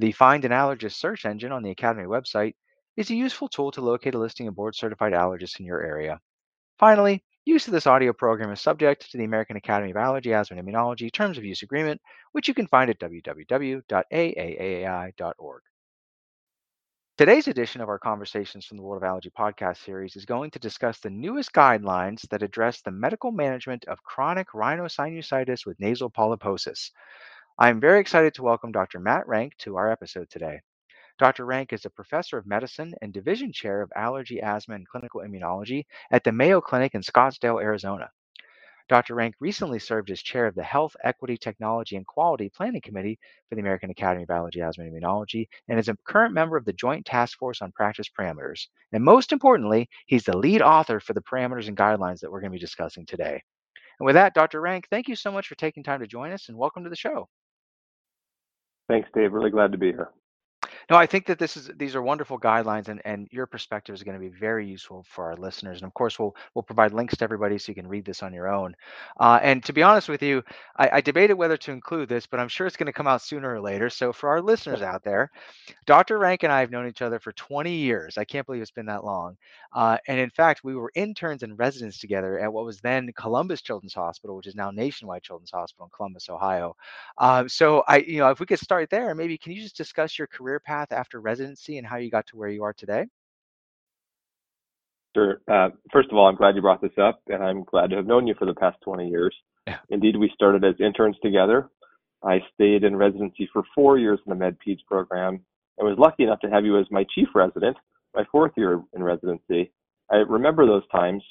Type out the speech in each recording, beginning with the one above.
The Find an Allergist search engine on the Academy website is a useful tool to locate a listing of board certified allergists in your area. Finally, use of this audio program is subject to the American Academy of Allergy, Asthma, and Immunology Terms of Use Agreement, which you can find at www.aaaai.org. Today's edition of our Conversations from the World of Allergy podcast series is going to discuss the newest guidelines that address the medical management of chronic rhinosinusitis with nasal polyposis. I am very excited to welcome Dr. Matt Rank to our episode today. Dr. Rank is a professor of medicine and division chair of allergy, asthma, and clinical immunology at the Mayo Clinic in Scottsdale, Arizona. Dr. Rank recently served as chair of the Health, Equity, Technology, and Quality Planning Committee for the American Academy of Allergy, Asthma, and Immunology, and is a current member of the Joint Task Force on Practice Parameters. And most importantly, he's the lead author for the parameters and guidelines that we're going to be discussing today. And with that, Dr. Rank, thank you so much for taking time to join us and welcome to the show. Thanks, Dave. Really glad to be here. No, I think that this is these are wonderful guidelines, and, and your perspective is going to be very useful for our listeners. And of course, we'll we'll provide links to everybody so you can read this on your own. Uh, and to be honest with you, I, I, debated whether to include this, but I'm sure it's going to come out sooner or later. So for our listeners out there, Dr. Rank and I have known each other for 20 years. I can't believe it's been that long. Uh, and in fact, we were interns and residents together at what was then Columbus Children's Hospital, which is now Nationwide Children's Hospital in Columbus, Ohio. Um, so I, you know, if we could start there, maybe can you just discuss your career path? Path after residency and how you got to where you are today? Sure. Uh, first of all, I'm glad you brought this up, and I'm glad to have known you for the past 20 years. Yeah. Indeed, we started as interns together. I stayed in residency for four years in the MedPeds program and was lucky enough to have you as my chief resident my fourth year in residency. I remember those times,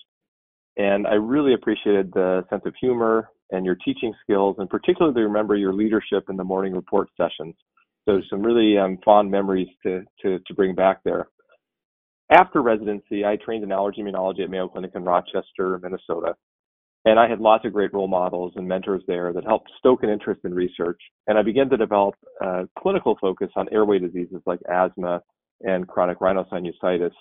and I really appreciated the sense of humor and your teaching skills, and particularly remember your leadership in the morning report sessions. So some really um, fond memories to, to, to bring back there. After residency, I trained in allergy immunology at Mayo Clinic in Rochester, Minnesota. And I had lots of great role models and mentors there that helped stoke an interest in research. And I began to develop a clinical focus on airway diseases like asthma and chronic rhinosinusitis.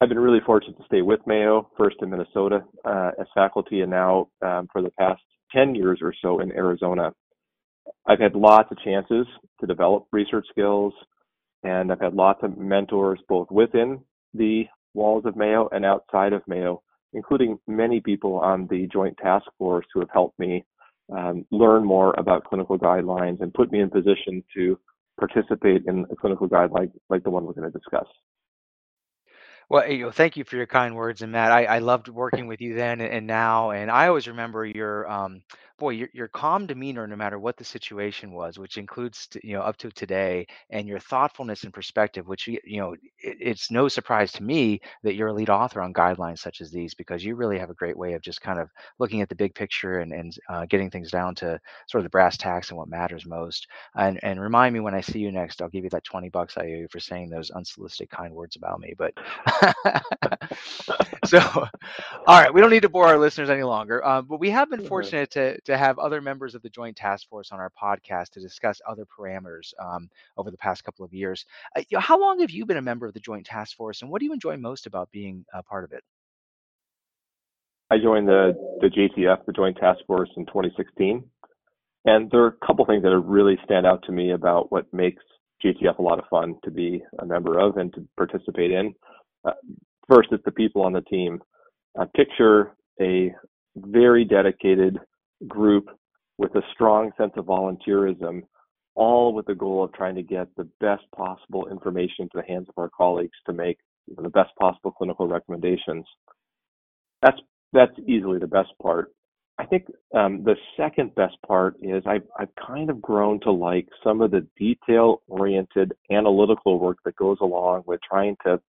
I've been really fortunate to stay with Mayo, first in Minnesota uh, as faculty, and now um, for the past 10 years or so in Arizona. I've had lots of chances to develop research skills, and I've had lots of mentors both within the walls of Mayo and outside of Mayo, including many people on the Joint Task Force who have helped me um, learn more about clinical guidelines and put me in position to participate in a clinical guideline like the one we're going to discuss. Well, you know, thank you for your kind words, and Matt, I, I loved working with you then and, now, and I always remember your um, boy, your, your calm demeanor, no matter what the situation was, which includes, you know, up to today, and your thoughtfulness and perspective, which, you know, it, it's no surprise to me that you're a lead author on guidelines such as these, because you really have a great way of just kind of looking at the big picture and, and uh, getting things down to sort of the brass tacks and what matters most. And, and remind me when I see you next, I'll give you that 20 bucks I owe you for saying those unsolicited kind words about me. But so, all right, we don't need to bore our listeners any longer, um, but we have been fortunate to, to to have other members of the Joint Task Force on our podcast to discuss other parameters um, over the past couple of years. Uh, you know, how long have you been a member of the Joint Task Force, and what do you enjoy most about being a part of it? I joined the, the JTF, the Joint Task Force, in 2016. And there are a couple things that really stand out to me about what makes JTF a lot of fun to be a member of and to participate in. Uh, first, it's the people on the team. Uh, picture a very dedicated group with a strong sense of volunteerism, all with the goal of trying to get the best possible information to the hands of our colleagues to make the best possible clinical recommendations. That's that's easily the best part. I think um, the second best part is I've, I've kind of grown to like some of the detail oriented analytical work that goes along with trying to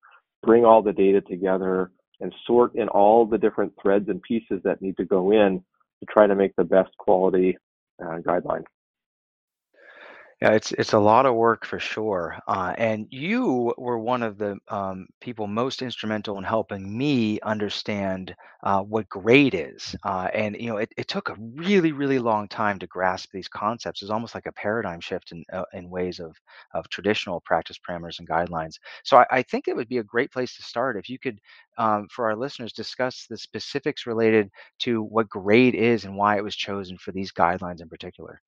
bring all the data together and sort in all the different threads and pieces that need to go in to try to make the best quality uh, guideline. Yeah, it's it's a lot of work for sure. Uh, and you were one of the um, people most instrumental in helping me understand uh, what grade is. Uh, and you know, it, it took a really, really long time to grasp these concepts. It's almost like a paradigm shift in uh, in ways of of traditional practice parameters and guidelines. So I, I think it would be a great place to start if you could, um, for our listeners, discuss the specifics related to what grade is and why it was chosen for these guidelines in particular.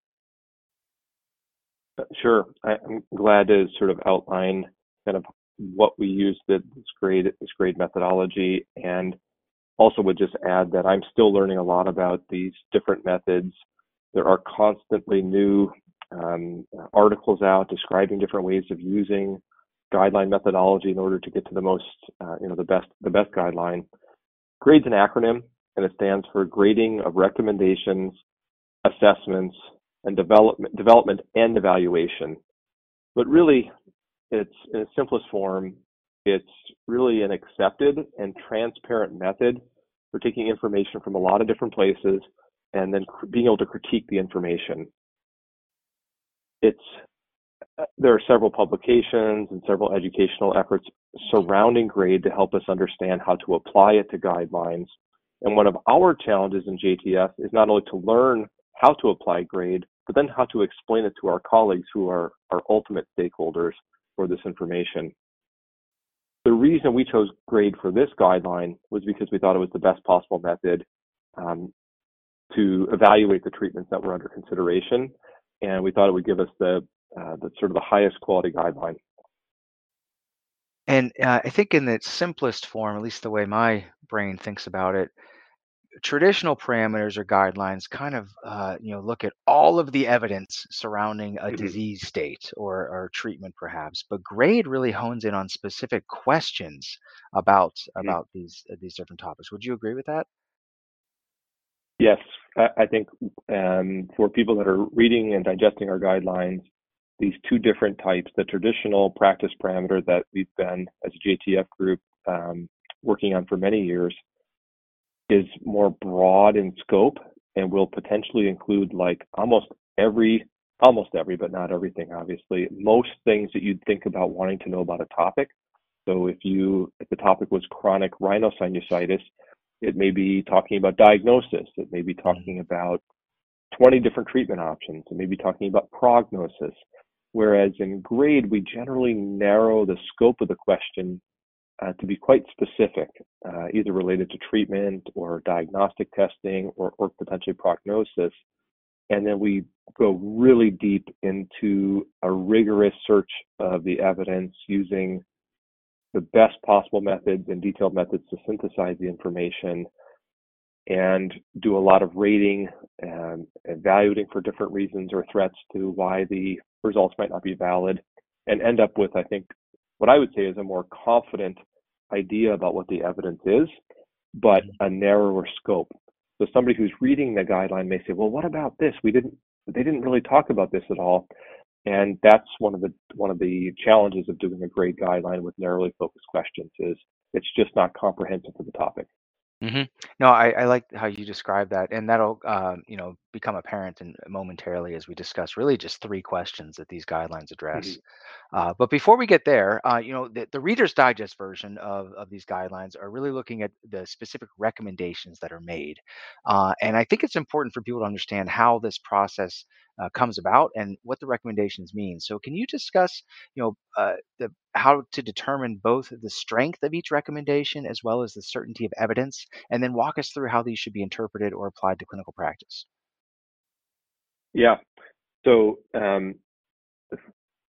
Sure. I, am glad to sort of outline kind of what we use this grade this grade methodology and also would just add that I'm still learning a lot about these different methods. There are constantly new um, articles out describing different ways of using guideline methodology in order to get to the most, uh, you know, the best the best guideline. GRADE's an acronym, and it stands for Grading of Recommendations, Assessments, and development, development and evaluation. But really, it's in its simplest form, it's really an accepted and transparent method for taking information from a lot of different places and then being able to critique the information. It's uh, there are several publications and several educational efforts surrounding grade to help us understand how to apply it to guidelines. And one of our challenges in JTF is not only to learn how to apply grade, but then how to explain it to our colleagues who are our ultimate stakeholders for this information. The reason we chose GRADE for this guideline was because we thought it was the best possible method um, to evaluate the treatments that were under consideration, and we thought it would give us the, uh, the sort of the highest quality guideline. And uh, I think in its simplest form, at least the way my brain thinks about it, traditional parameters or guidelines kind of uh, you know look at all of the evidence surrounding a Mhm. disease state or, or treatment perhaps but grade really hones in on specific questions about Mhm. about these uh, these different topics would you agree with that Yes, I, I think um, for people that are reading and digesting our guidelines, these two different types, the traditional practice parameter that we've been as a JTF group um, working on for many years, is more broad in scope and will potentially include like almost every almost every but not everything obviously. Most things that you'd think about wanting to know about a topic. So if you if the topic was chronic rhinosinusitis it may be talking about diagnosis. It may be mm-hmm. talking about 20 different treatment options. It may be talking about prognosis. Whereas in grade we generally narrow the scope of the question uh, to be quite specific, uh, either related to treatment or diagnostic testing or, or potentially prognosis. And then we go really deep into a rigorous search of the evidence using the best possible methods and detailed methods to synthesize the information and do a lot of rating and evaluating for different reasons or threats to why the results might not be valid and end up with, I think, what I would say is a more confident idea about what the evidence is, but mm-hmm. a narrower scope. So somebody who's reading the guideline may say, well, what about this? We didn't, they didn't really talk about this at all. And that's one of the one of the challenges of doing a grade guideline with narrowly focused questions is it's just not comprehensive for the topic. Mm-hmm. No, I, I like how you describe that, and that'll um, you know become apparent in momentarily as we discuss really just three questions that these guidelines address. Mm-hmm. Uh, but before we get there, uh, you know, the, the Reader's Digest version of, of these guidelines are really looking at the specific recommendations that are made. Uh, and I think it's important for people to understand how this process uh, comes about and what the recommendations mean. So, can you discuss, you know, uh, the how to determine both the strength of each recommendation as well as the certainty of evidence, and then walk us through how these should be interpreted or applied to clinical practice? Yeah. So um,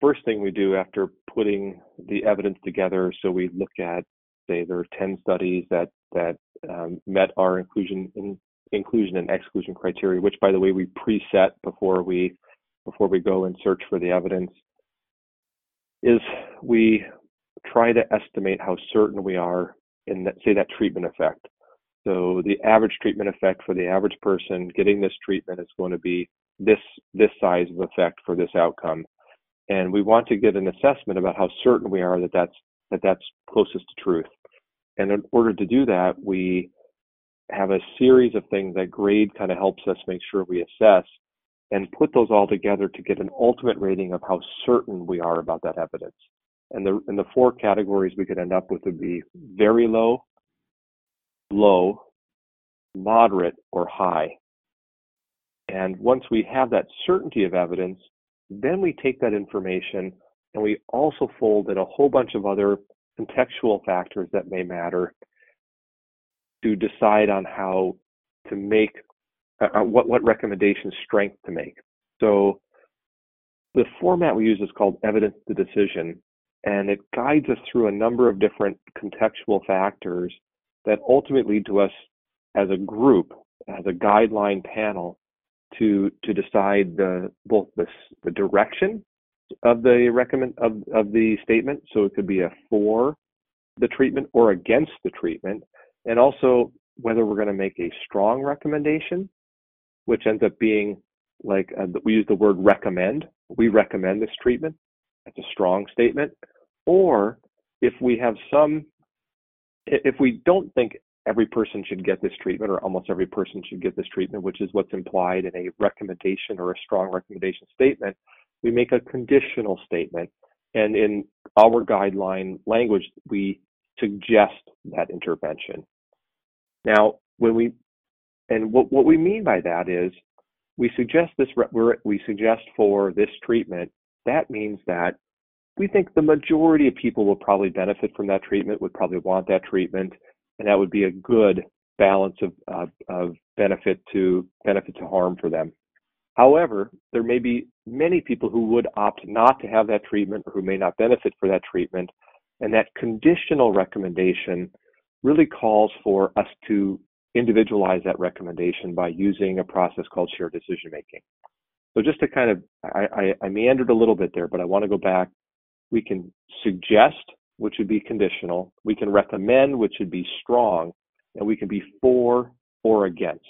first thing we do after putting the evidence together, so we look at, say, there are 10 studies that that um, met our inclusion in, inclusion and exclusion criteria, which, by the way, we preset before we before we go and search for the evidence. Is we try to estimate how certain we are in that, say that treatment effect. So the average treatment effect for the average person getting this treatment is going to be this this size of effect for this outcome and we want to get an assessment about how certain we are that that's that that's closest to truth. And in order to do that, we have a series of things that grade kind of helps us make sure we assess. and put those all together to get an ultimate rating of how certain we are about that evidence. And the, and the four categories we could end up with would be very low, low, moderate, or high. And once we have that certainty of evidence, then we take that information and we also fold in a whole bunch of other contextual factors that may matter to decide on how to make uh, uh, what what recommendation strength to make. So the format we use is called evidence to decision, and it guides us through a number of different contextual factors that ultimately lead to us as a group, as a guideline panel, to to decide the both the, the direction of the recommend of, of the statement. So it could be a for the treatment or against the treatment, and also whether we're going to make a strong recommendation, which ends up being like uh, we use the word recommend. We recommend this treatment. That's a strong statement. Or if we have some, if we don't think every person should get this treatment or almost every person should get this treatment, which is what's implied in a recommendation or a strong recommendation statement, we make a conditional statement. And in our guideline language, we suggest that intervention. Now, when we, and what, what we mean by that is we suggest this, we suggest for this treatment, that means that we think the majority of people will probably benefit from that treatment, would probably want that treatment, and that would be a good balance of, of, of benefit to benefit to harm for them. However, there may be many people who would opt not to have that treatment or who may not benefit for that treatment. And that conditional recommendation really calls for us to individualize that recommendation by using a process called shared decision making. So just to kind of, I, I, I meandered a little bit there, but I want to go back. We can suggest, which would be conditional. We can recommend, which would be strong, and we can be for or against.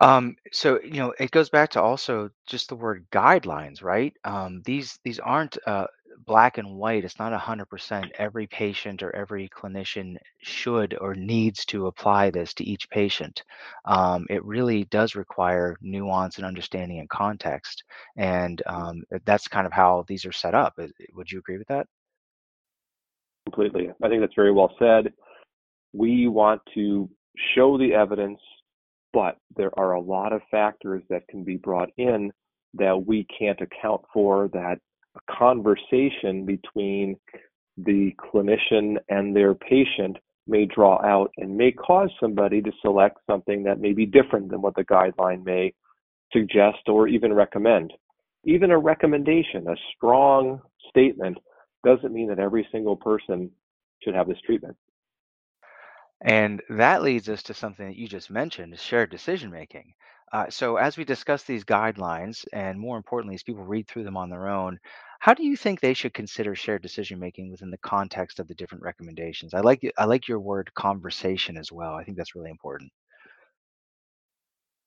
Um, so you know, it goes back to also just the word guidelines, right? Um, these these aren't uh, black and white. It's not a hundred percent. Every patient or every clinician should or needs to apply this to each patient. Um, it really does require nuance and understanding and context, and um, that's kind of how these are set up. Would you agree with that? Completely. I think that's very well said. We want to show the evidence but there are a lot of factors that can be brought in that we can't account for that conversation between the clinician and their patient may draw out and may cause somebody to select something that may be different than what the guideline may suggest or even recommend. Even a recommendation, a strong statement, doesn't mean that every single person should have this treatment. And that leads us to something that you just mentioned, shared decision making. Uh, so as we discuss these guidelines, and more importantly, as people read through them on their own, how do you think they should consider shared decision making within the context of the different recommendations? I like I like your word conversation as well. I think that's really important.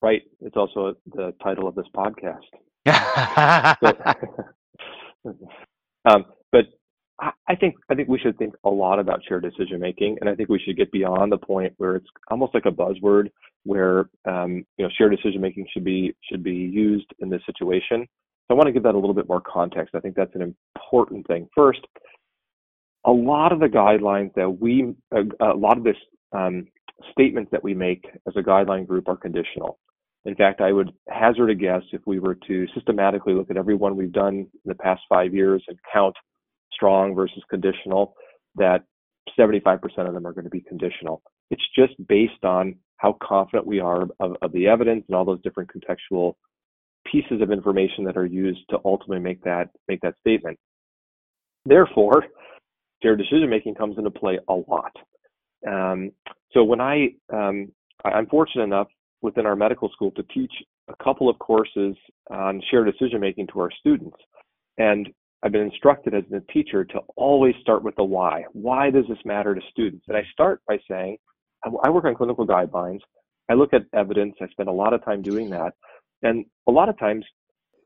Right. It's also the title of this podcast. so, um, but I think I think we should think a lot about shared decision making, and I think we should get beyond the point where it's almost like a buzzword, where um, you know shared decision making should be should be used in this situation. So I want to give that a little bit more context. I think that's an important thing. First, a lot of the guidelines that we, a, lot of this um, statements that we make as a guideline group are conditional. In fact, I would hazard a guess if we were to systematically look at every one we've done in the past five years and count strong versus conditional, that 75% of them are going to be conditional. It's just based on how confident we are of, of the evidence and all those different contextual pieces of information that are used to ultimately make that make that statement. Therefore, shared decision making comes into play a lot. Um, so when I um, I'm fortunate enough within our medical school to teach a couple of courses on shared decision making to our students, and I've been instructed as a teacher to always start with the why. Why does this matter to students? And I start by saying, I work on clinical guidelines. I look at evidence. I spend a lot of time doing that. And a lot of times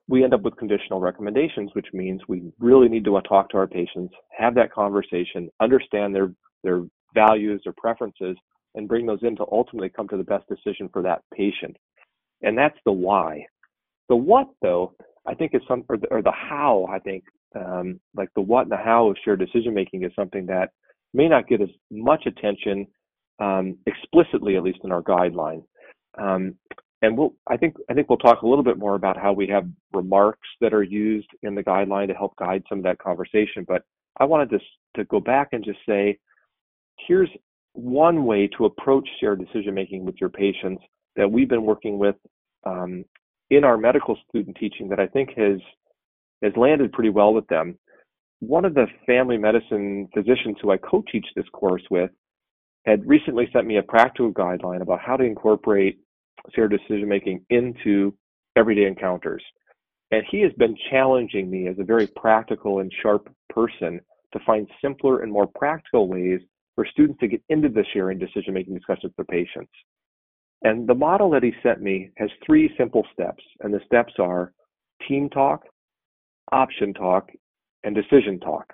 we end up with conditional recommendations, which means we really need to talk to our patients, have that conversation, understand their, their values, their preferences, and bring those in to ultimately come to the best decision for that patient. and that's the why. The what, though, I think is some, or the, or the how. I think um, like the what and the how of shared decision making is something that may not get as much attention um, explicitly, at least in our guideline. Um, and we'll, I think, I think we'll talk a little bit more about how we have remarks that are used in the guideline to help guide some of that conversation. But I wanted to to go back and just say, here's one way to approach shared decision making with your patients that we've been working with um, in our medical student teaching that I think has has landed pretty well with them. One of the family medicine physicians who I co-teach this course with had recently sent me a practical guideline about how to incorporate shared decision making into everyday encounters. And he has been challenging me as a very practical and sharp person to find simpler and more practical ways for students to get into the sharing decision making discussions with their patients. And the model that he sent me has three simple steps. And the steps are team talk, option talk, and decision talk.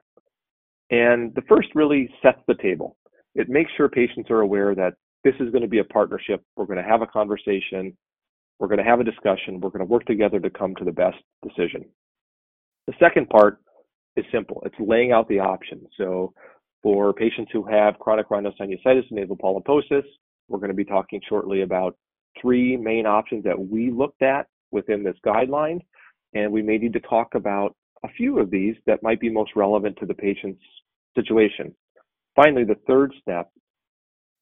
And the first really sets the table. It makes sure patients are aware that this is going to be a partnership. We're going to have a conversation. We're going to have a discussion. We're going to work together to come to the best decision. The second part is simple. It's laying out the options. So for patients who have chronic rhinosinusitis and nasal polyposis, we're going to be talking shortly about three main options that we looked at within this guideline. And we may need to talk about a few of these that might be most relevant to the patient's situation. Finally, the third step,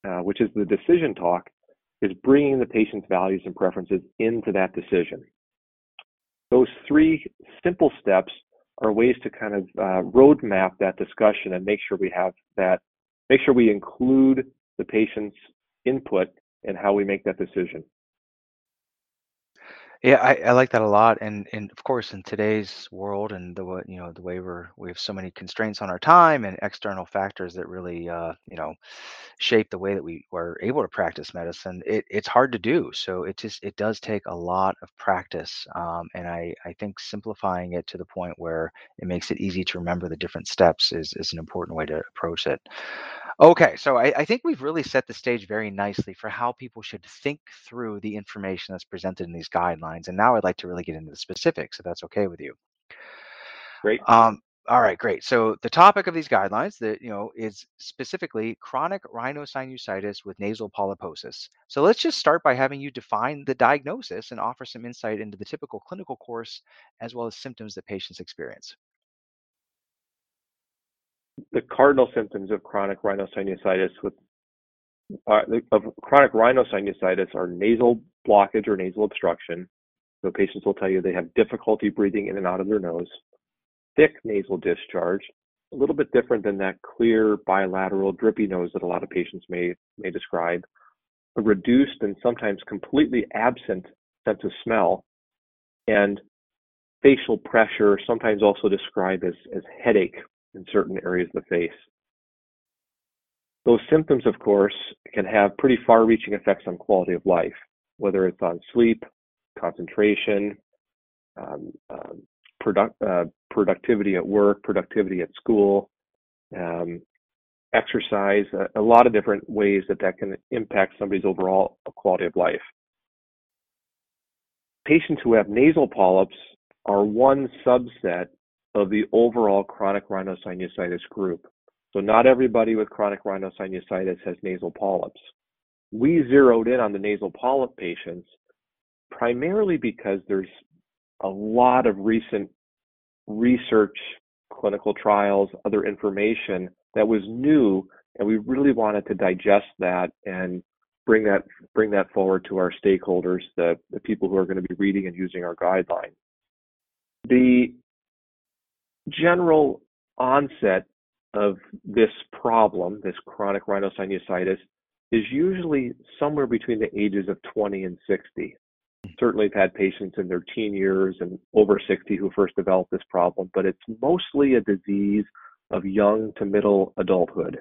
uh, which is the decision talk, is bringing the patient's values and preferences into that decision. Those three simple steps are ways to kind of uh, roadmap that discussion and make sure we have that, make sure we include the patient's input in how we make that decision. Yeah, I, I like that a lot, and and of course in today's world and the you know the way we're we have so many constraints on our time and external factors that really uh, you know shape the way that we are able to practice medicine. It, it's hard to do, so it just it does take a lot of practice, um, and I I think simplifying it to the point where it makes it easy to remember the different steps is is an important way to approach it. Okay, so I, I think we've really set the stage very nicely for how people should think through the information that's presented in these guidelines. And now I'd like to really get into the specifics, if that's okay with you. Great. Um, all right, great. So the topic of these guidelines that you know is specifically chronic rhinosinusitis with nasal polyposis. So let's just start by having you define the diagnosis and offer some insight into the typical clinical course as well as symptoms that patients experience the cardinal symptoms of chronic rhinosinusitis with uh, of chronic rhinosinusitis are nasal blockage or nasal obstruction. So patients will tell you they have difficulty breathing in and out of their nose, thick nasal discharge, a little bit different than that clear bilateral drippy nose that a lot of patients may may describe, a reduced and sometimes completely absent sense of smell, and facial pressure, sometimes also described as, as headache in certain areas of the face. Those symptoms, of course, can have pretty far reaching effects on quality of life, whether it's on sleep, concentration, um, um, product, uh, productivity at work, productivity at school, um, exercise, a, a, lot of different ways that that can impact somebody's overall quality of life. Patients who have nasal polyps are one subset of the overall chronic rhinosinusitis group. So not everybody with chronic rhinosinusitis has nasal polyps. We zeroed in on the nasal polyp patients primarily because there's a lot of recent research, clinical trials, other information that was new, and we really wanted to digest that and bring that bring that forward to our stakeholders, the, the people who are going to be reading and using our guideline. The general onset of this problem, this chronic rhinosinusitis, is usually somewhere between the ages of 20 and 60. Hmm. Certainly, I've had patients in their teen years and over 60 who first developed this problem, but it's mostly a disease of young to middle adulthood.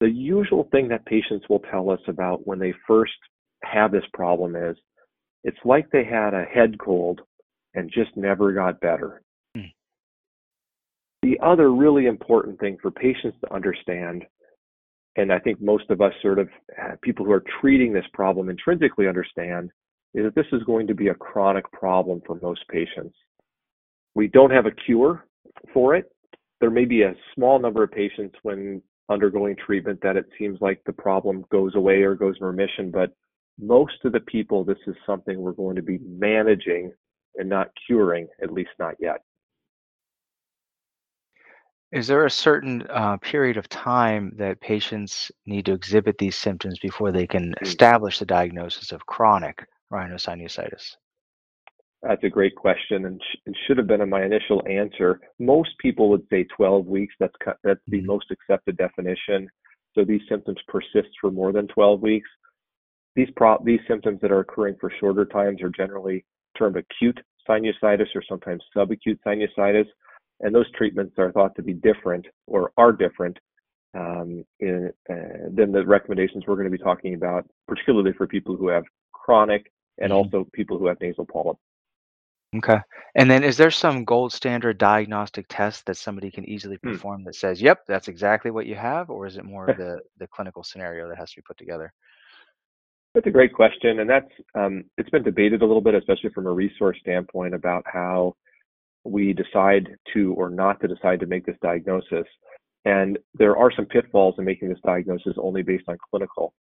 The usual thing that patients will tell us about when they first have this problem is it's like they had a head cold and just never got better. The other really important thing for patients to understand, and I think most of us sort of uh, people who are treating this problem intrinsically understand, is that this is going to be a chronic problem for most patients. We don't have a cure for it. There may be a small number of patients when undergoing treatment that it seems like the problem goes away or goes in remission, but most of the people, this is something we're going to be managing and not curing, at least not yet. Is there a certain uh, period of time that patients need to exhibit these symptoms before they can Mm. establish the diagnosis of chronic rhinosinusitis? That's a great question, and sh- it should have been in my initial answer. Most people would say 12 weeks. That's cu- that's the Mhm. most accepted definition. So these symptoms persist for more than 12 weeks. These pro- these symptoms that are occurring for shorter times are generally termed acute sinusitis or sometimes subacute sinusitis, and those treatments are thought to be different or are different um, in, uh, than the recommendations we're going to be talking about, particularly for people who have chronic and Mhm. also people who have nasal polyps. Okay. And then is there some gold standard diagnostic test that somebody can easily Hmm. perform that says, "Yep, that's exactly what you have," or is it more of the the clinical scenario that has to be put together? That's a great question, and that's um, it's been debated a little bit, especially from a resource standpoint, about how we decide to or not to decide to make this diagnosis. And there are some pitfalls in making this diagnosis only based on clinical.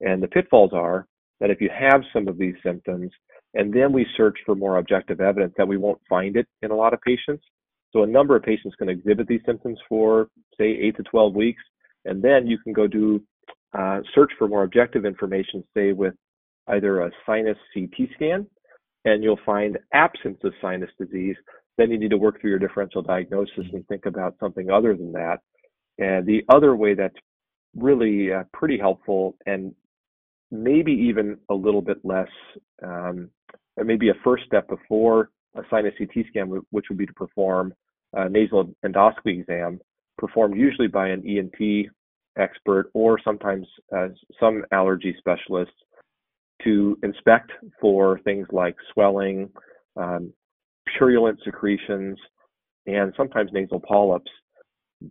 And the pitfalls are that if you have some of these symptoms, and then we search for more objective evidence, that we won't find it in a lot of patients. So a number of patients can exhibit these symptoms for say eight to 12 weeks, and then you can go do uh, search for more objective information, say with either a sinus CT scan, and you'll find absence of sinus disease. Then you need to work through your differential diagnosis and think about something other than that. And the other way that's really uh, pretty helpful and maybe even a little bit less, um, maybe a first step before a sinus CT scan, which would be to perform a nasal endoscopy exam, performed usually by an ENT expert or sometimes uh, some allergy specialists to inspect for things like swelling, um, purulent secretions, and sometimes nasal polyps.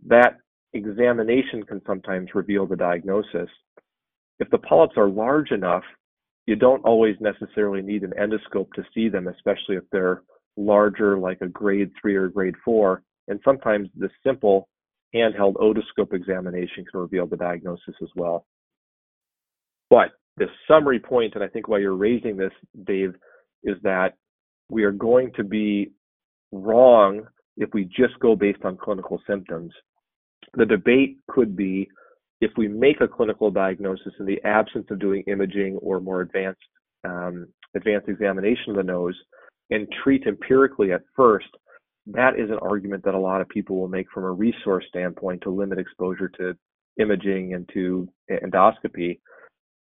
That examination can sometimes reveal the diagnosis. If the polyps are large enough, you don't always necessarily need an endoscope to see them, especially if they're larger, like a grade three or grade four. And sometimes the simple handheld otoscope examination can reveal the diagnosis as well. But the summary point, and I think why you're raising this, Dave, is that we are going to be wrong if we just go based on clinical symptoms. The debate could be if we make a clinical diagnosis in the absence of doing imaging or more advanced um, advanced examination of the nose and treat empirically at first, that is an argument that a lot of people will make from a resource standpoint to limit exposure to imaging and to endoscopy.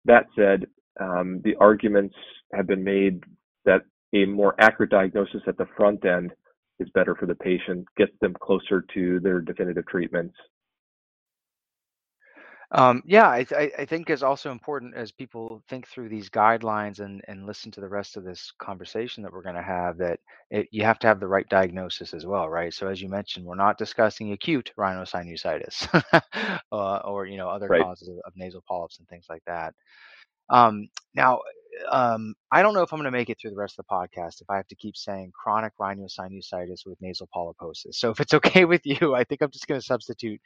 That said, um, the arguments have been made that a more accurate diagnosis at the front end is better for the patient, gets them closer to their definitive treatments. Um, yeah, I, th- I think it's also important as people think through these guidelines and, and listen to the rest of this conversation that we're going to have that it, you have to have the right diagnosis as well, right? So as you mentioned, we're not discussing acute rhinosinusitis uh, or you know other Right. causes of, of nasal polyps and things like that. Um, now, um, I don't know if I'm going to make it through the rest of the podcast if I have to keep saying chronic rhinosinusitis with nasal polyposis. So if it's okay with you, I think I'm just going to substitute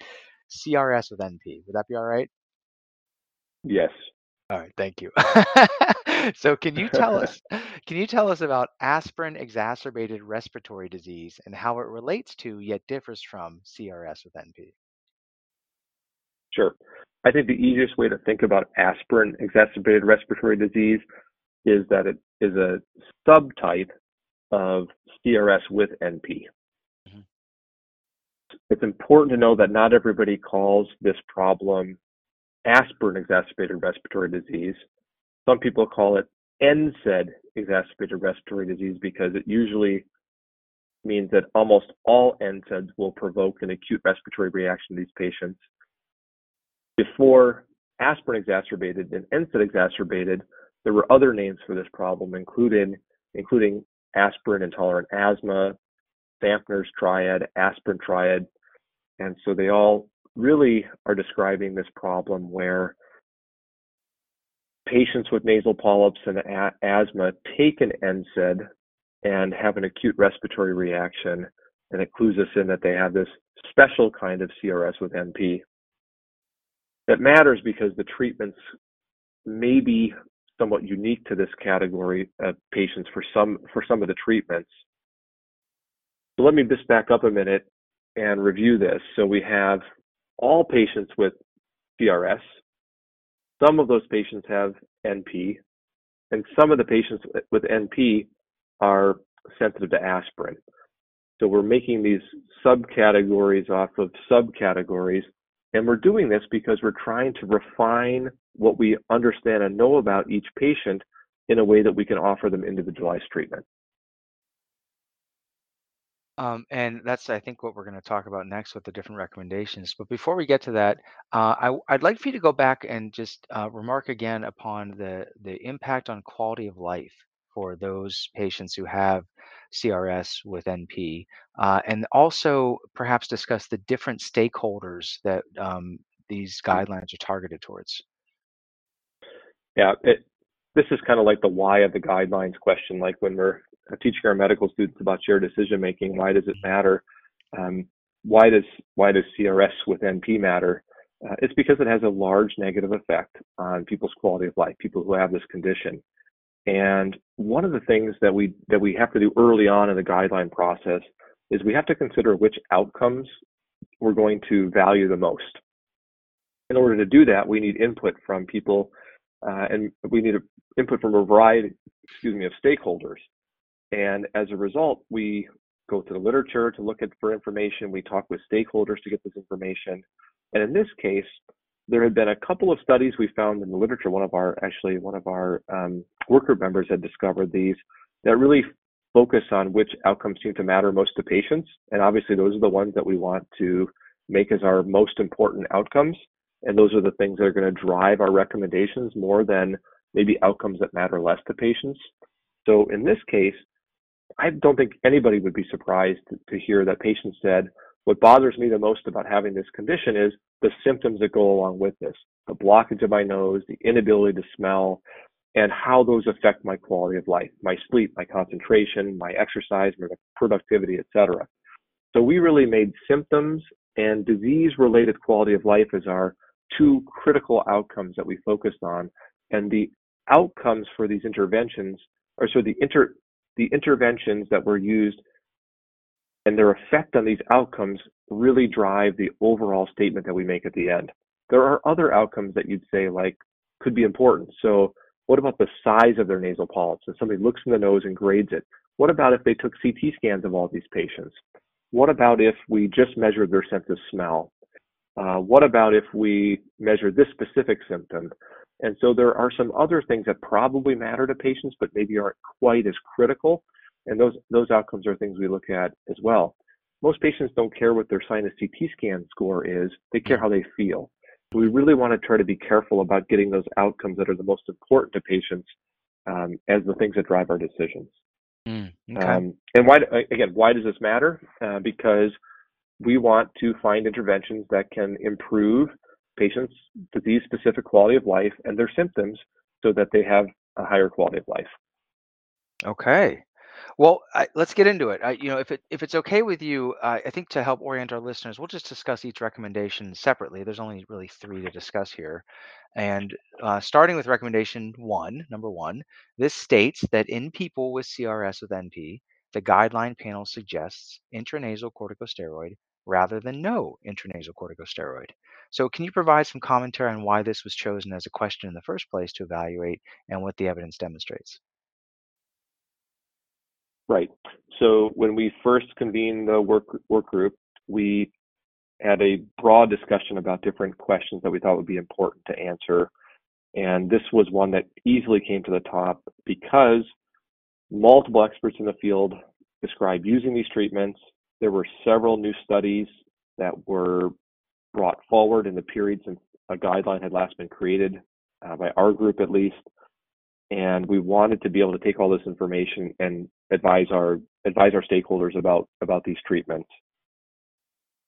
CRS with NP. Would that be all right? Yes. All right, thank you. so can you tell us can you tell us about aspirin exacerbated respiratory disease and how it relates to yet differs from CRS with NP? Sure. I think the easiest way to think about aspirin exacerbated respiratory disease is that it is a subtype of CRS with NP. Mhm. It's important to know that not everybody calls this problem aspirin exacerbated respiratory disease. Some people call it NSAID exacerbated respiratory disease because it usually means that almost all NSAIDs will provoke an acute respiratory reaction in these patients. Before aspirin exacerbated and NSAID exacerbated, there were other names for this problem, including including aspirin intolerant asthma, Samter's triad, aspirin triad, and so they all really are describing this problem where patients with nasal polyps and a- asthma take an NSAID and have an acute respiratory reaction, and it clues us in that they have this special kind of CRS with NP. That matters because the treatments may be somewhat unique to this category of patients for some for some of the treatments. So let me just back up a minute and review this. So we have all patients with CRS. Some of those patients have NP, and some of the patients with NP are sensitive to aspirin. So we're making these subcategories off of subcategories, and we're doing this because we're trying to refine what we understand and know about each patient in a way that we can offer them individualized treatment. Um, and that's, I think, what we're going to talk about next with the different recommendations. But before we get to that, uh, I, would like for you to go back and just uh, remark again upon the the impact on quality of life for those patients who have CRS with NP, uh, and also perhaps discuss the different stakeholders that um, these guidelines are targeted towards. Yeah, it, this is kind of like the why of the guidelines question. Like when we're teaching our medical students about shared decision making, why does it matter? Um, why does why does CRS with NP matter? Uh, it's because it has a large negative effect on people's quality of life, people who have this condition. And one of the things that we that we have to do early on in the guideline process is we have to consider which outcomes we're going to value the most. In order to do that, we need input from people, uh, and we need input from a variety, excuse me, of stakeholders. And as a result, we go to the literature to look at for information. We talk with stakeholders to get this information. And in this case, there had been a couple of studies we found in the literature. One of our, actually, one of our um, work group members had discovered these that really focus on which outcomes seem to matter most to patients. And obviously, those are the ones that we want to make as our most important outcomes. And those are the things that are going to drive our recommendations more than maybe outcomes that matter less to patients. So in this case, I don't think anybody would be surprised to, to hear that patients said, what bothers me the most about having this condition is the symptoms that go along with this the blockage of my nose, the inability to smell, and how those affect my quality of life, my sleep, my concentration, my exercise, my productivity, etc. So we really made symptoms and disease related quality of life as our two critical outcomes that we focused on. And the outcomes for these interventions, or so the inter the interventions that were used and their effect on these outcomes really drive the overall statement that we make at the end. There are other outcomes that you'd say like could be important. So what about the size of their nasal polyps? If somebody looks in the nose and grades it, what about if they took CT scans of all these patients? What about if we just measured their sense of smell? Uh, what about if we measure this specific symptom? And so there are some other things that probably matter to patients, but maybe aren't quite as critical. And those those outcomes are things we look at as well. Most patients don't care what their sinus CT scan score is; they care how they feel. So we really want to try to be careful about getting those outcomes that are the most important to patients um, as the things that drive our decisions. Mm, okay. um, and why again? Why does this matter? Uh, because we want to find interventions that can improve patients' disease specific quality of life and their symptoms so that they have a higher quality of life. Okay. Well, I, let's get into it. I, you know, if it if it's okay with you, uh, I think to help orient our listeners, we'll just discuss each recommendation separately. There's only really three to discuss here, and uh, starting with recommendation one, number one, this states that in people with CRS with NP, the guideline panel suggests intranasal corticosteroid rather than no intranasal corticosteroid. So, can you provide some commentary on why this was chosen as a question in the first place to evaluate and what the evidence demonstrates? Right. So, when we first convened the work, work group, we had a broad discussion about different questions that we thought would be important to answer. And this was one that easily came to the top because multiple experts in the field described using these treatments there were several new studies that were brought forward in the period since a guideline had last been created uh, by our group at least and we wanted to be able to take all this information and advise our advise our stakeholders about about these treatments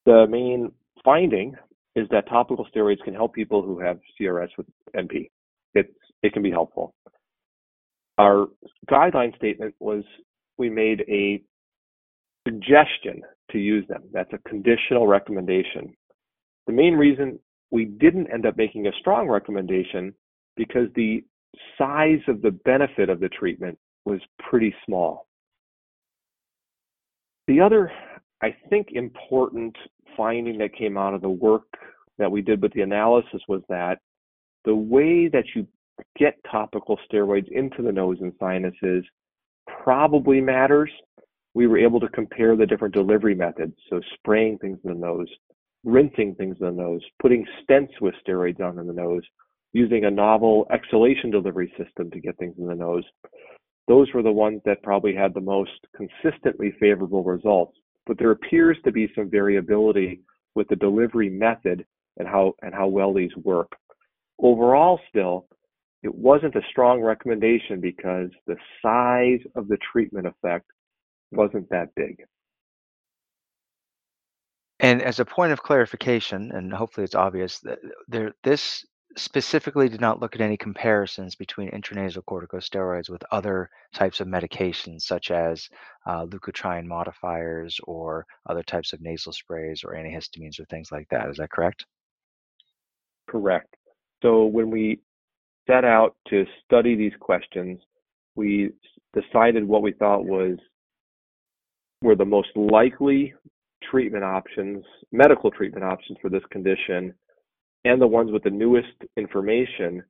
the main finding is that topical steroids can help people who have CRS with NP. It's it can be helpful. Our guideline statement was we made a suggestion to use them. That's a conditional recommendation. The main reason we didn't end up making a strong recommendation because the size of the benefit of the treatment was pretty small. The other, I think, important finding that came out of the work that we did with the analysis was that the way that you get topical steroids into the nose and sinuses probably matters. We were able to compare the different delivery methods, so spraying things in the nose, rinsing things in the nose, putting stents with steroids on in the nose, using a novel exhalation delivery system to get things in the nose. Those were the ones that probably had the most consistently favorable results. But there appears to be some variability with the delivery method and how and how well these work. Overall, still, it wasn't a strong recommendation because the size of the treatment effect wasn't that big. And as a point of clarification, and hopefully it's obvious, that there this specifically did not look at any comparisons between intranasal corticosteroids with other types of medications, such as uh, leukotriene modifiers or other types of nasal sprays or antihistamines or things like that. Is that correct? Correct. So when we set out to study these questions, we decided what we thought was were the most likely treatment options, medical treatment options for this condition, and the ones with the newest information,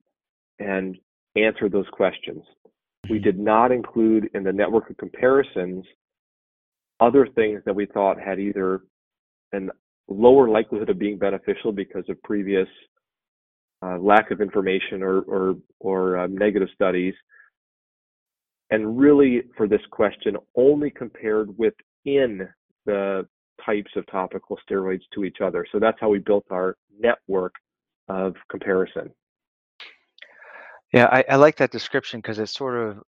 and answer those questions. We mm-hmm. did not include in the network of comparisons other things that we thought had either an lower likelihood of being beneficial because of previous uh, lack of information or or, or um, negative studies, and really for this question only compared within the types of topical steroids to each other. So that's how we built our network of comparison. Yeah, I, I like that description because it's sort of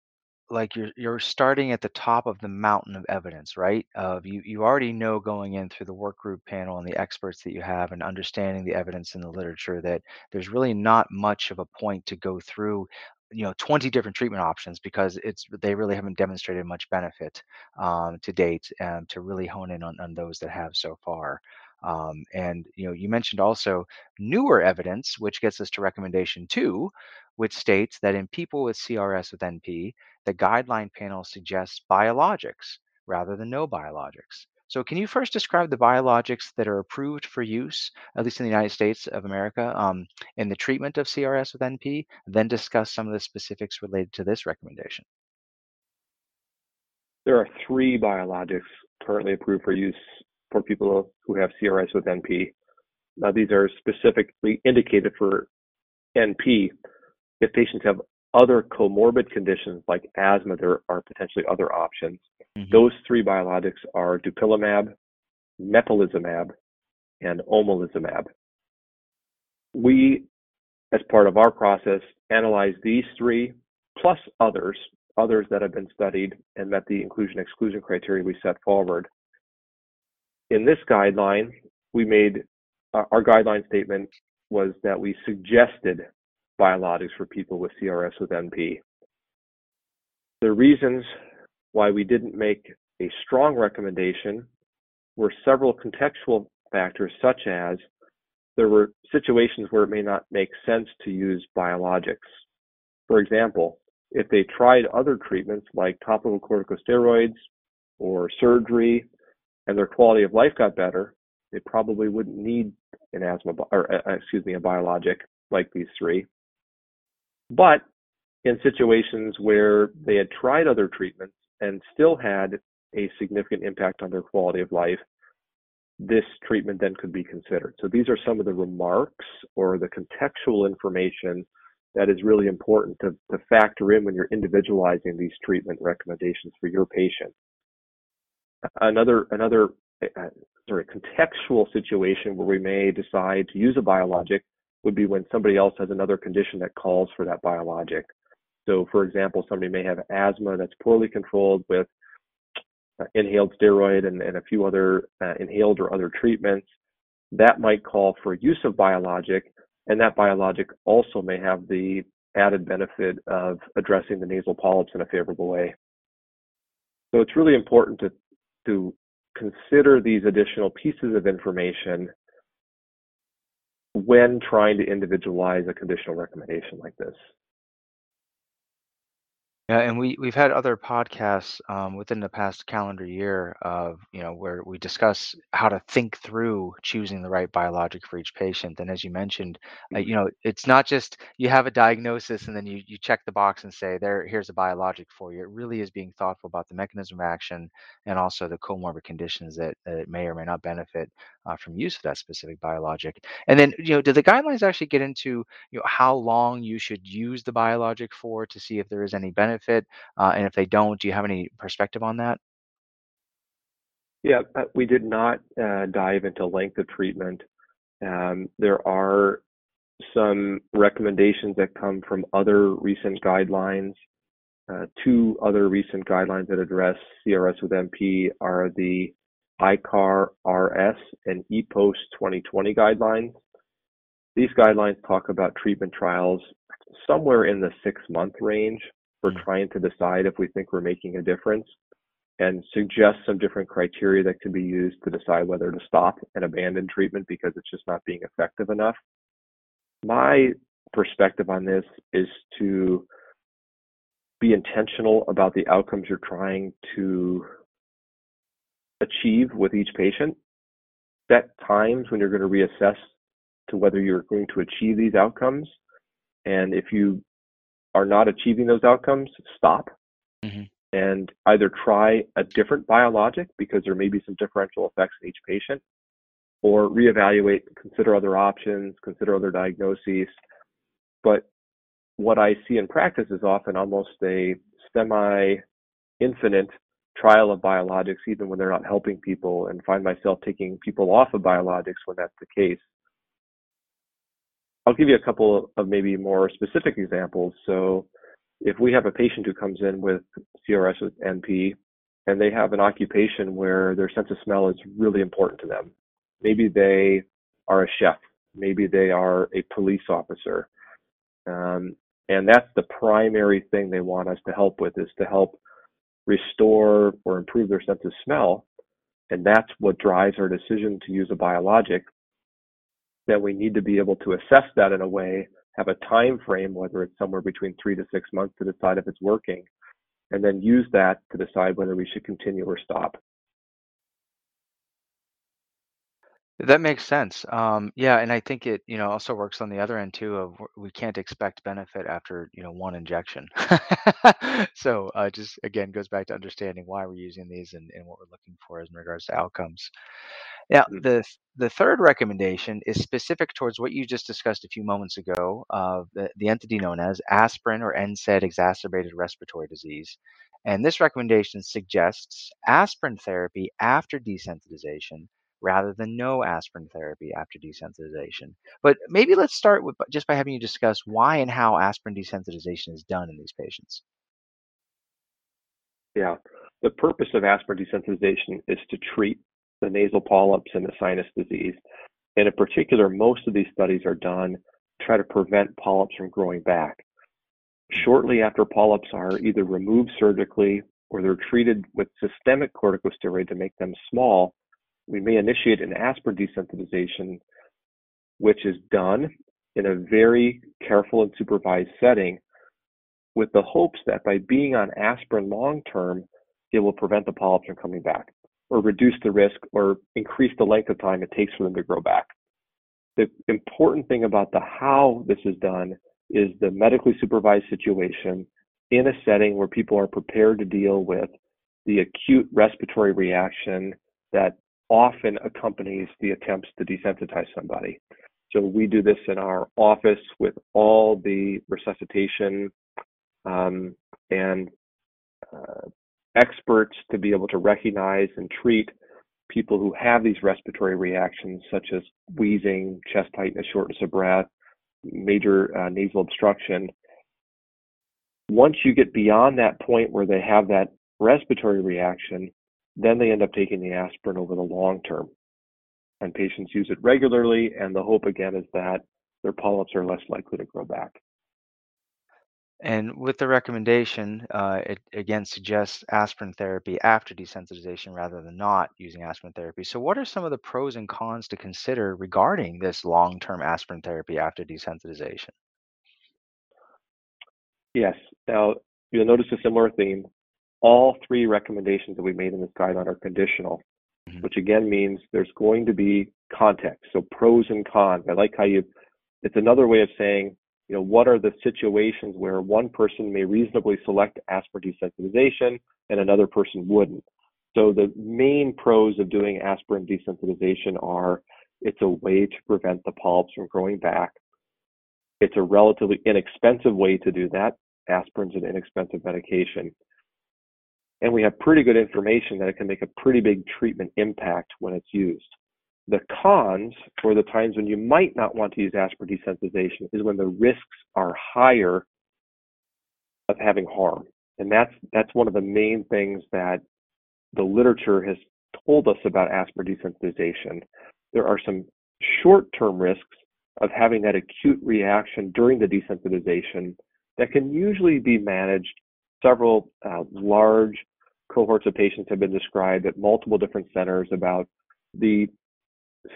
like you're you're starting at the top of the mountain of evidence, right? Of you you already know going in through the work group panel and the experts that you have and understanding the evidence in the literature that there's really not much of a point to go through you know 20 different treatment options because it's they really haven't demonstrated much benefit um, to date and to really hone in on, on those that have so far um, and you know you mentioned also newer evidence which gets us to recommendation two which states that in people with crs with np the guideline panel suggests biologics rather than no biologics. So, can you first describe the biologics that are approved for use, at least in the United States of America, um, in the treatment of CRS with NP, then discuss some of the specifics related to this recommendation? There are three biologics currently approved for use for people who have CRS with NP. Now, these are specifically indicated for NP if patients have other comorbid conditions like asthma, there are potentially other options. Mm-hmm. Those three biologics are dupilumab, mepolizumab, and omalizumab. We, as part of our process, analyze these three plus others, others that have been studied and met the inclusion exclusion criteria we set forward. In this guideline, we made uh, our guideline statement was that we suggested biologics for people with CRS with NP. The reasons why we didn't make a strong recommendation were several contextual factors, such as there were situations where it may not make sense to use biologics. For example, if they tried other treatments like topical corticosteroids or surgery and their quality of life got better, they probably wouldn't need an asthma or uh, excuse me a biologic like these three. But in situations where they had tried other treatments and still had a significant impact on their quality of life, this treatment then could be considered. So these are some of the remarks or the contextual information that is really important to, to factor in when you're individualizing these treatment recommendations for your patient. Another another uh, sorry contextual situation where we may decide to use a biologic would be when somebody else has another condition that calls for that biologic. So, for example, somebody may have asthma that's poorly controlled with uh, inhaled steroid and, and, a few other uh, inhaled or other treatments. That might call for use of biologic, and that biologic also may have the added benefit of addressing the nasal polyps in a favorable way. So it's really important to, to consider these additional pieces of information when trying to individualize a conditional recommendation like this. Yeah, and we we've had other podcasts um, within the past calendar year of you know where we discuss how to think through choosing the right biologic for each patient. And as you mentioned, uh, you know it's not just you have a diagnosis and then you you check the box and say there here's a biologic for you. It really is being thoughtful about the mechanism of action and also the comorbid conditions that, that may or may not benefit uh, from use of that specific biologic. And then you know do the guidelines actually get into you know how long you should use the biologic for to see if there is any benefit? Uh, and if they don't, do you have any perspective on that? Yeah, uh, we did not uh, dive into length of treatment. Um, there are some recommendations that come from other recent guidelines. Uh, two other recent guidelines that address CRS with NP are the ICAR RS and EPOS 2020 guidelines. These guidelines talk about treatment trials somewhere in the six month range we're mm. trying to decide if we think we're making a difference and suggest some different criteria that can be used to decide whether to stop and abandon treatment because it's just not being effective enough. My perspective on this is to be intentional about the outcomes you're trying to achieve with each patient. Set times when you're going to reassess to whether you're going to achieve these outcomes. And if you are not achieving those outcomes, stop mm-hmm. and either try a different biologic because there may be some differential effects in each patient, or reevaluate, consider other options, consider other diagnoses. But what I see in practice is often almost a semi infinite trial of biologics, even when they're not helping people, and find myself taking people off of biologics when that's the case. I'll give you a couple of maybe more specific examples. So if we have a patient who comes in with CRS with NP and they have an occupation where their sense of smell is really important to them, maybe they are a chef, maybe they are a police officer, um, and that's the primary thing they want us to help with is to help restore or improve their sense of smell, and that's what drives our decision to use a biologic then we need to be able to assess that in a way, have a time frame, whether it's somewhere between three to six months to decide if it's working, and then use that to decide whether we should continue or stop. That makes sense. Um, yeah, and I think it, you know, also works on the other end too of we can't expect benefit after, you know, one injection. so uh, just again goes back to understanding why we're using these and, and what we're looking for as in regards to outcomes. Now, mm-hmm. the the third recommendation is specific towards what you just discussed a few moments ago, uh, the, the entity known as aspirin or NSAID exacerbated respiratory disease. And this recommendation suggests aspirin therapy after desensitization rather than no aspirin therapy after desensitization. But maybe let's start with just by having you discuss why and how aspirin desensitization is done in these patients. Yeah, the purpose of aspirin desensitization is to treat the nasal polyps and the sinus disease. And in particular, most of these studies are done to try to prevent polyps from growing back. Shortly after polyps are either removed surgically or they're treated with systemic corticosteroid to make them small, we may initiate an aspirin desensitization, which is done in a very careful and supervised setting with the hopes that by being on aspirin long term, it will prevent the polyps from coming back or reduce the risk or increase the length of time it takes for them to grow back. The important thing about the how this is done is the medically supervised situation in a setting where people are prepared to deal with the acute respiratory reaction that often accompanies the attempts to desensitize somebody. So we do this in our office with all the resuscitation um, and uh, experts to be able to recognize and treat people who have these respiratory reactions, such as wheezing, chest tightness, shortness of breath, major uh, nasal obstruction. Once you get beyond that point where they have that respiratory reaction, then they end up taking the aspirin over the long term. And patients use it regularly, and the hope again is that their polyps are less likely to grow back. And with the recommendation, uh, it again suggests aspirin therapy after desensitization rather than not using aspirin therapy. So, what are some of the pros and cons to consider regarding this long term aspirin therapy after desensitization? Yes. Now, you'll notice a similar theme. All three recommendations that we made in this guideline are conditional, mm-hmm. which again means there's going to be context. So, pros and cons. I like how you, it's another way of saying you know, what are the situations where one person may reasonably select aspirin desensitization and another person wouldn't. So the main pros of doing aspirin desensitization are it's a way to prevent the polyps from growing back. It's a relatively inexpensive way to do that. Aspirin's an inexpensive medication. And we have pretty good information that it can make a pretty big treatment impact when it's used. The cons, or the times when you might not want to use aspirin desensitization, is when the risks are higher of having harm. And that's that's one of the main things that the literature has told us about aspirin desensitization. There are some short-term risks of having that acute reaction during the desensitization that can usually be managed. Several uh, large cohorts of patients have been described at multiple different centers about the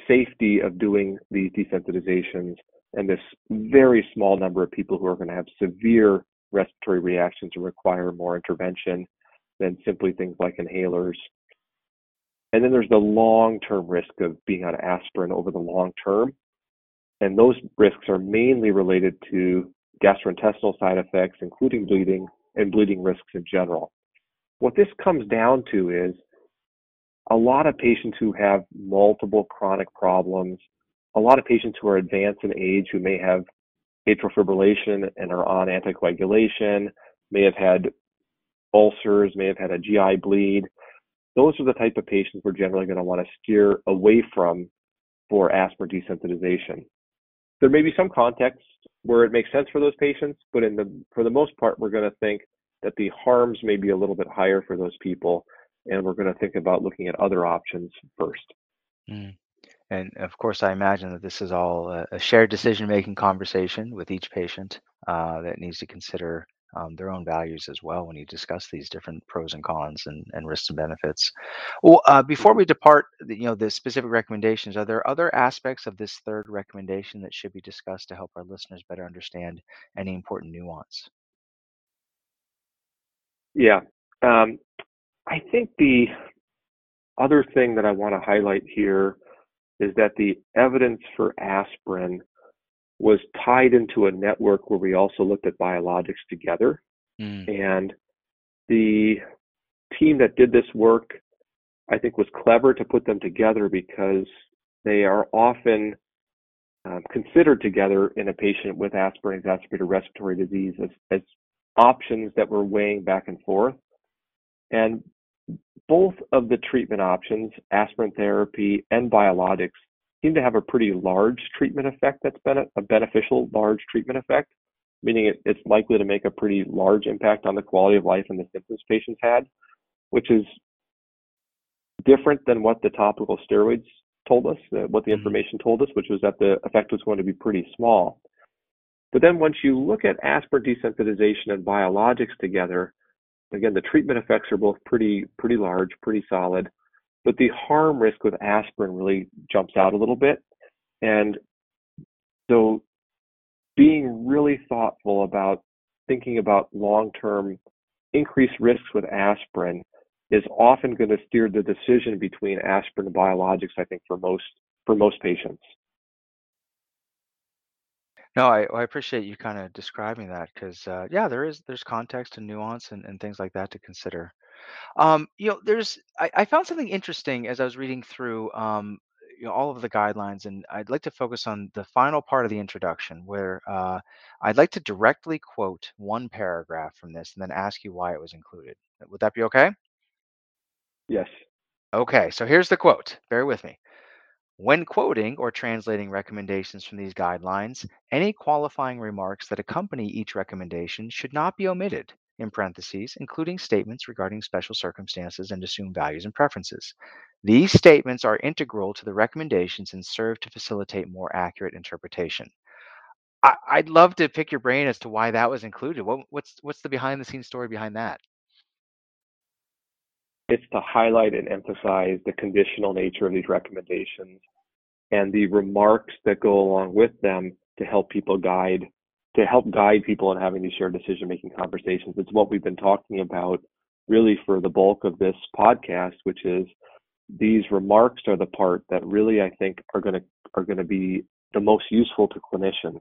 safety of doing these desensitizations and this very small number of people who are going to have severe respiratory reactions and require more intervention than simply things like inhalers. And then there's the long term risk of being on aspirin over the long term. And those risks are mainly related to gastrointestinal side effects, including bleeding and bleeding risks in general. What this comes down to is a lot of patients who have multiple chronic problems, a lot of patients who are advanced in age who may have atrial fibrillation and are on anticoagulation, may have had ulcers, may have had a GI bleed. Those are the type of patients we're generally going to want to steer away from for aspirin desensitization. There may be some contexts where it makes sense for those patients, but the for the most part, we're going to think that the harms may be a little bit higher for those people and we're going to think about looking at other options first. Mm. And of course, I imagine that this is all a, shared decision making conversation with each patient uh, that needs to consider um, their own values as well when you discuss these different pros and cons and, and risks and benefits. Well, uh, before we depart, you know, the specific recommendations, are there other aspects of this third recommendation that should be discussed to help our listeners better understand any important nuance? Yeah. Um, I think the other thing that I want to highlight here is that the evidence for aspirin was tied into a network where we also looked at biologics together. Mm. And the team that did this work, I think, was clever to put them together because they are often um, considered together in a patient with aspirin exacerbated respiratory disease as, as options that were weighing back and forth. And both of the treatment options, aspirin therapy and biologics, seem to have a pretty large treatment effect that's been a, beneficial large treatment effect, meaning it, it's likely to make a pretty large impact on the quality of life and the symptoms patients had, which is different than what the topical steroids told us, uh, what the mm-hmm. information told us, which was that the effect was going to be pretty small. But then once you look at aspirin desensitization and biologics together, Again, the treatment effects are both pretty pretty large, pretty solid, but the harm risk with aspirin really jumps out a little bit. And so being really thoughtful about thinking about long-term increased risks with aspirin is often going to steer the decision between aspirin and biologics, I think, for most for most patients. No, I, I appreciate you kind of describing that because uh, yeah, there is there's context and nuance and, and things like that to consider. Um, you know, there's I, I found something interesting as I was reading through um, you know all of the guidelines, and I'd like to focus on the final part of the introduction where uh, I'd like to directly quote one paragraph from this and then ask you why it was included. Would that be okay? Yes. Okay, so here's the quote. Bear with me. When quoting or translating recommendations from these guidelines, any qualifying remarks that accompany each recommendation should not be omitted, in parentheses, including statements regarding special circumstances and assumed values and preferences. These statements are integral to the recommendations and serve to facilitate more accurate interpretation. I, would love to pick your brain as to why that was included. What, what's what's the behind the scenes story behind that? It's to highlight and emphasize the conditional nature of these recommendations and the remarks that go along with them to help people guide to help guide people in having these shared decision making conversations. It's what we've been talking about really for the bulk of this podcast, which is these remarks are the part that really I think are going to are going to be the most useful to clinicians.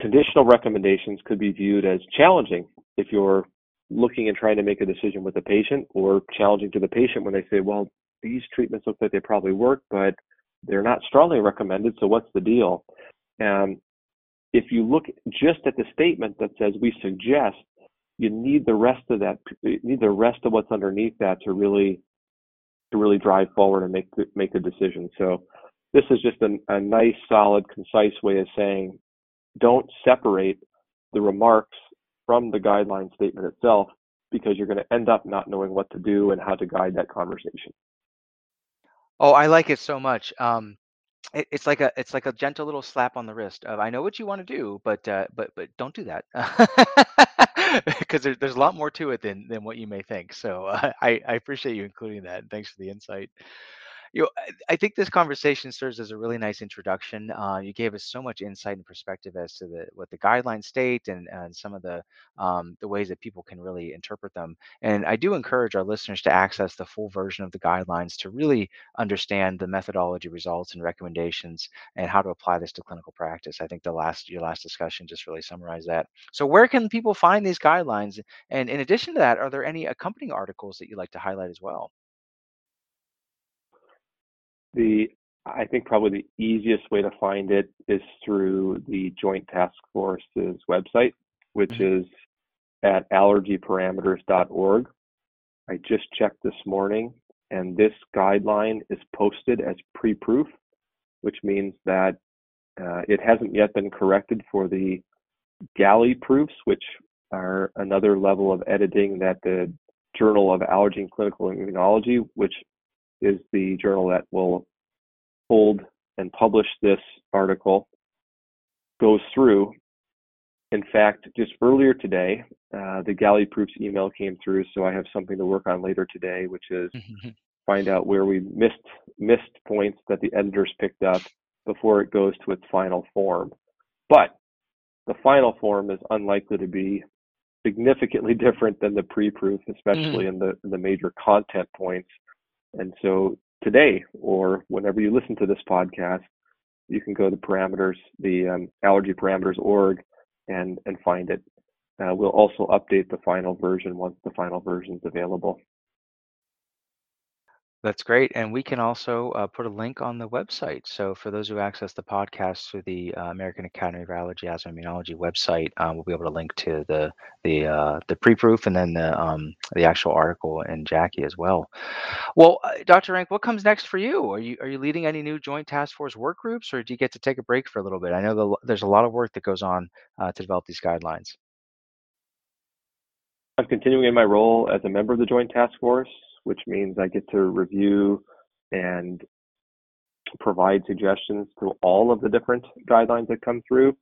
Conditional recommendations could be viewed as challenging if you're looking and trying to make a decision with the patient, or challenging to the patient when they say, "Well, these treatments look like they probably work, but they're not strongly recommended. So what's the deal?" And if you look just at the statement that says we suggest, you need the rest of that, need the rest of what's underneath that to really, to really drive forward and make the, make a decision. So this is just a nice, solid, concise way of saying, don't separate the remarks from the guideline statement itself because you're going to end up not knowing what to do and how to guide that conversation. Oh, I like it so much. Um, it, it's like a it's like a gentle little slap on the wrist of I know what you want to do, but uh, but but don't do that because there, there's a lot more to it than than what you may think. So uh, I I appreciate you including that. And thanks for the insight you know, I, think this conversation serves as a really nice introduction. Uh, you gave us so much insight and perspective as to the what the guidelines state and, and some of the um, the ways that people can really interpret them. And I do encourage our listeners to access the full version of the guidelines to really understand the methodology, results, and recommendations, and how to apply this to clinical practice. I think the last your last discussion just really summarized that. So where can people find these guidelines? And in addition to that, are there any accompanying articles that you'd like to highlight as well? The I think probably the easiest way to find it is through the Joint Task Force's website, which mm-hmm. is at allergyparameters.org. I just checked this morning, and this guideline is posted as pre-proof, which means that uh, it hasn't yet been corrected for the galley proofs, which are another level of editing that the Journal of Allergy and Clinical Immunology, which is the journal that will hold and publish this article, goes through. In fact, just earlier today, uh, the Galley Proofs email came through, so I have something to work on later today, which is find out where we missed missed points that the editors picked up before it goes to its final form. But the final form is unlikely to be significantly different than the pre-proof, especially mm. in the in the major content points. And so today or whenever you listen to this podcast, you can go to parameters, the um, allergy parameters org, and and find it. Uh, we'll also update the final version once the final version is available. That's great. And we can also uh, put a link on the website. So for those who access the podcast through the uh, American Academy of Allergy, Asthma, Immunology website, um, we'll be able to link to the the uh, the pre-proof and then the um, the actual article and JACI as well. Well, uh, Dr. Rank, what comes next for you? Are you are you leading any new Joint Task Force work groups, or do you get to take a break for a little bit? I know the, there's a lot of work that goes on uh, to develop these guidelines. I'm continuing in my role as a member of the Joint Task Force which means I get to review and provide suggestions to all of the different guidelines that come through.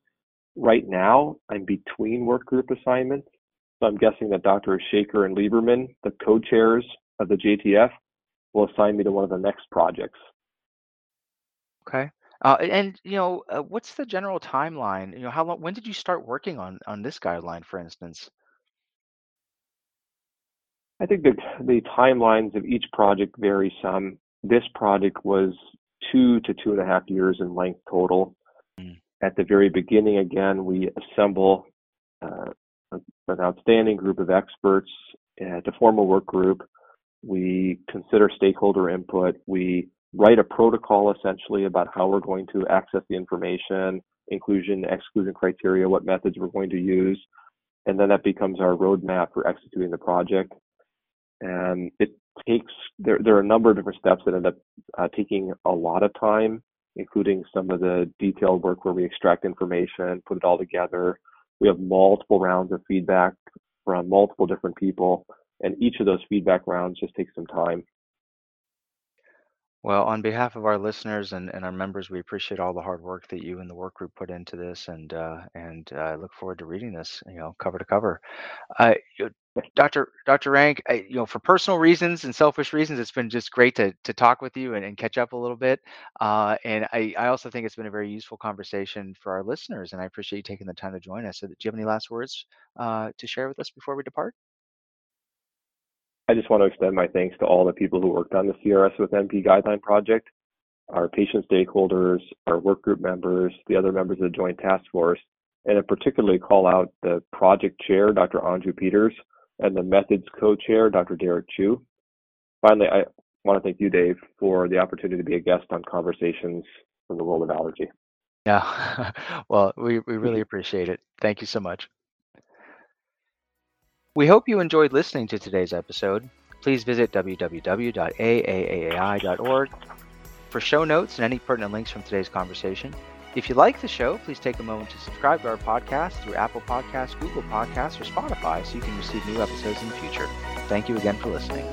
Right now, I'm between work group assignments. So I'm guessing that Dr. Shaker and Lieberman, the co-chairs of the JTF, will assign me to one of the next projects. Okay. Uh, and you know, uh, what's the general timeline? You know, how long? When did you start working on on this guideline, for instance? I think that the timelines of each project vary some. This project was two to two and a half years in length total. Mm. At the very beginning, again, we assemble uh, an outstanding group of experts uh, to form a work group. We consider stakeholder input. We write a protocol essentially about how we're going to access the information, inclusion, exclusion criteria, what methods we're going to use. And then that becomes our roadmap for executing the project and it takes there there are a number of different steps that end up uh, taking a lot of time including some of the detailed work where we extract information put it all together. We have multiple rounds of feedback from multiple different people and each of those feedback rounds just takes some time Well, on behalf of our listeners and, and our members, we appreciate all the hard work that you and the work group put into this, and uh, and uh, I look forward to reading this, you know, cover to cover. Uh, Dr. Dr. Rank, I, you know, for personal reasons and selfish reasons, it's been just great to to talk with you and, and catch up a little bit. Uh, and I, I also think it's been a very useful conversation for our listeners, and I appreciate you taking the time to join us. So, do you have any last words uh, to share with us before we depart? I just want to extend my thanks to all the people who worked on the CRS with NP guideline project, our patient stakeholders, our work group members, the other members of the Joint Task Force, and I particularly call out the project chair, Dr. Anju Peters, and the methods co-chair, Dr. Derek Chu. Finally, I want to thank you, Dave, for the opportunity to be a guest on Conversations from the World of Allergy. Yeah, well, we, we really appreciate it. Thank you so much. We hope you enjoyed listening to today's episode. Please visit www.aaaai.org for show notes and any pertinent links from today's conversation. If you like the show, please take a moment to subscribe to our podcast through Apple Podcasts, Google Podcasts, or Spotify so you can receive new episodes in the future. Thank you again for listening.